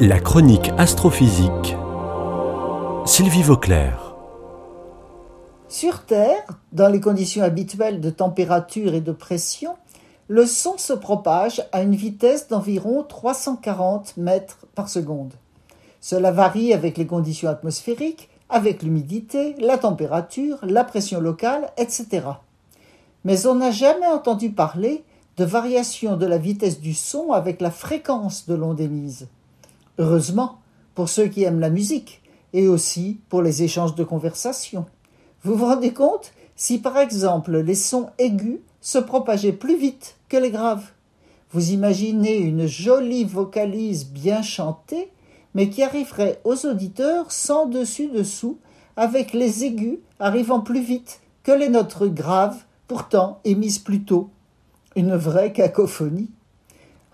La chronique astrophysique. Sylvie Vauclair. Sur Terre, dans les conditions habituelles de température et de pression, le son se propage à une vitesse d'environ 340 mètres par seconde. Cela varie avec les conditions atmosphériques, avec l'humidité, la température, la pression locale, etc. Mais on n'a jamais entendu parler de variation de la vitesse du son avec la fréquence de l'onde émise. Heureusement, pour ceux qui aiment la musique, et aussi pour les échanges de conversation. Vous vous rendez compte si par exemple les sons aigus se propageaient plus vite que les graves? Vous imaginez une jolie vocalise bien chantée, mais qui arriverait aux auditeurs sans dessus-dessous, avec les aigus arrivant plus vite que les notes graves, pourtant émises plus tôt. Une vraie cacophonie.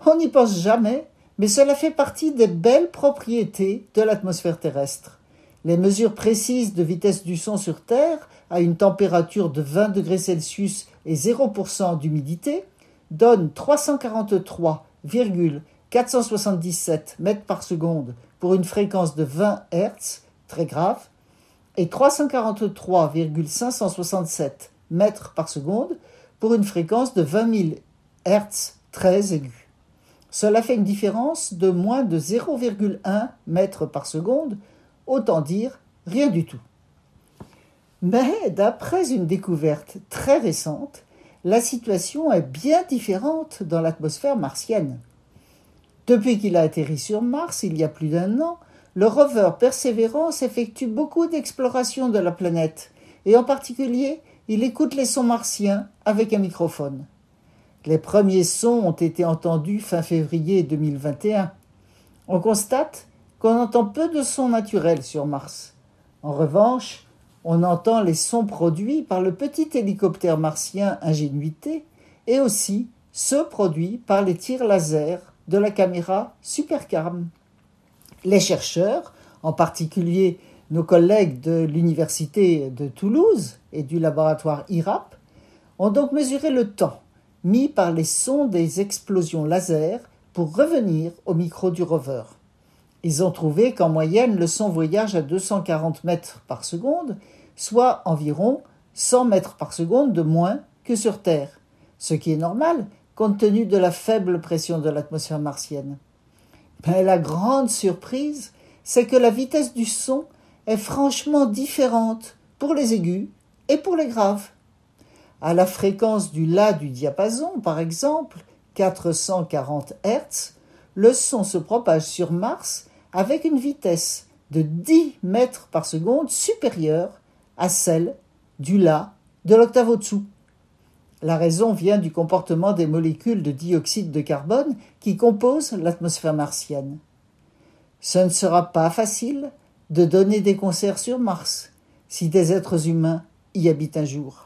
On n'y pense jamais, mais cela fait partie des belles propriétés de l'atmosphère terrestre. Les mesures précises de vitesse du son sur Terre, à une température de 20 degrés Celsius et 0% d'humidité, donnent 343,477 mètres par seconde pour une fréquence de 20 Hz, très grave, et 343,567 mètres par seconde pour une fréquence de 20 000 Hz, très aiguë. Cela fait une différence de moins de 0,1 mètres par seconde, autant dire rien du tout. Mais d'après une découverte très récente, la situation est bien différente dans l'atmosphère martienne. Depuis qu'il a atterri sur Mars il y a plus d'un an, le rover Perseverance effectue beaucoup d'explorations de la planète, et en particulier, il écoute les sons martiens avec un microphone. Les premiers sons ont été entendus fin février 2021. On constate qu'on entend peu de sons naturels sur Mars. En revanche, on entend les sons produits par le petit hélicoptère martien Ingénuité et aussi ceux produits par les tirs laser de la caméra Supercam. Les chercheurs, en particulier nos collègues de l'Université de Toulouse et du laboratoire IRAP, ont donc mesuré le temps mis par les sons des explosions laser pour revenir au micro du rover. Ils ont trouvé qu'en moyenne, le son voyage à 240 mètres par seconde, soit environ 100 mètres par seconde de moins que sur Terre, ce qui est normal compte tenu de la faible pression de l'atmosphère martienne. Mais la grande surprise, c'est que la vitesse du son est franchement différente pour les aigus et pour les graves à la fréquence du La du diapason, par exemple, 440 Hz, le son se propage sur Mars avec une vitesse de 10 mètres par seconde supérieure à celle du La de l'octave au-dessous. La raison vient du comportement des molécules de dioxyde de carbone qui composent l'atmosphère martienne. Ce ne sera pas facile de donner des concerts sur Mars si des êtres humains y habitent un jour.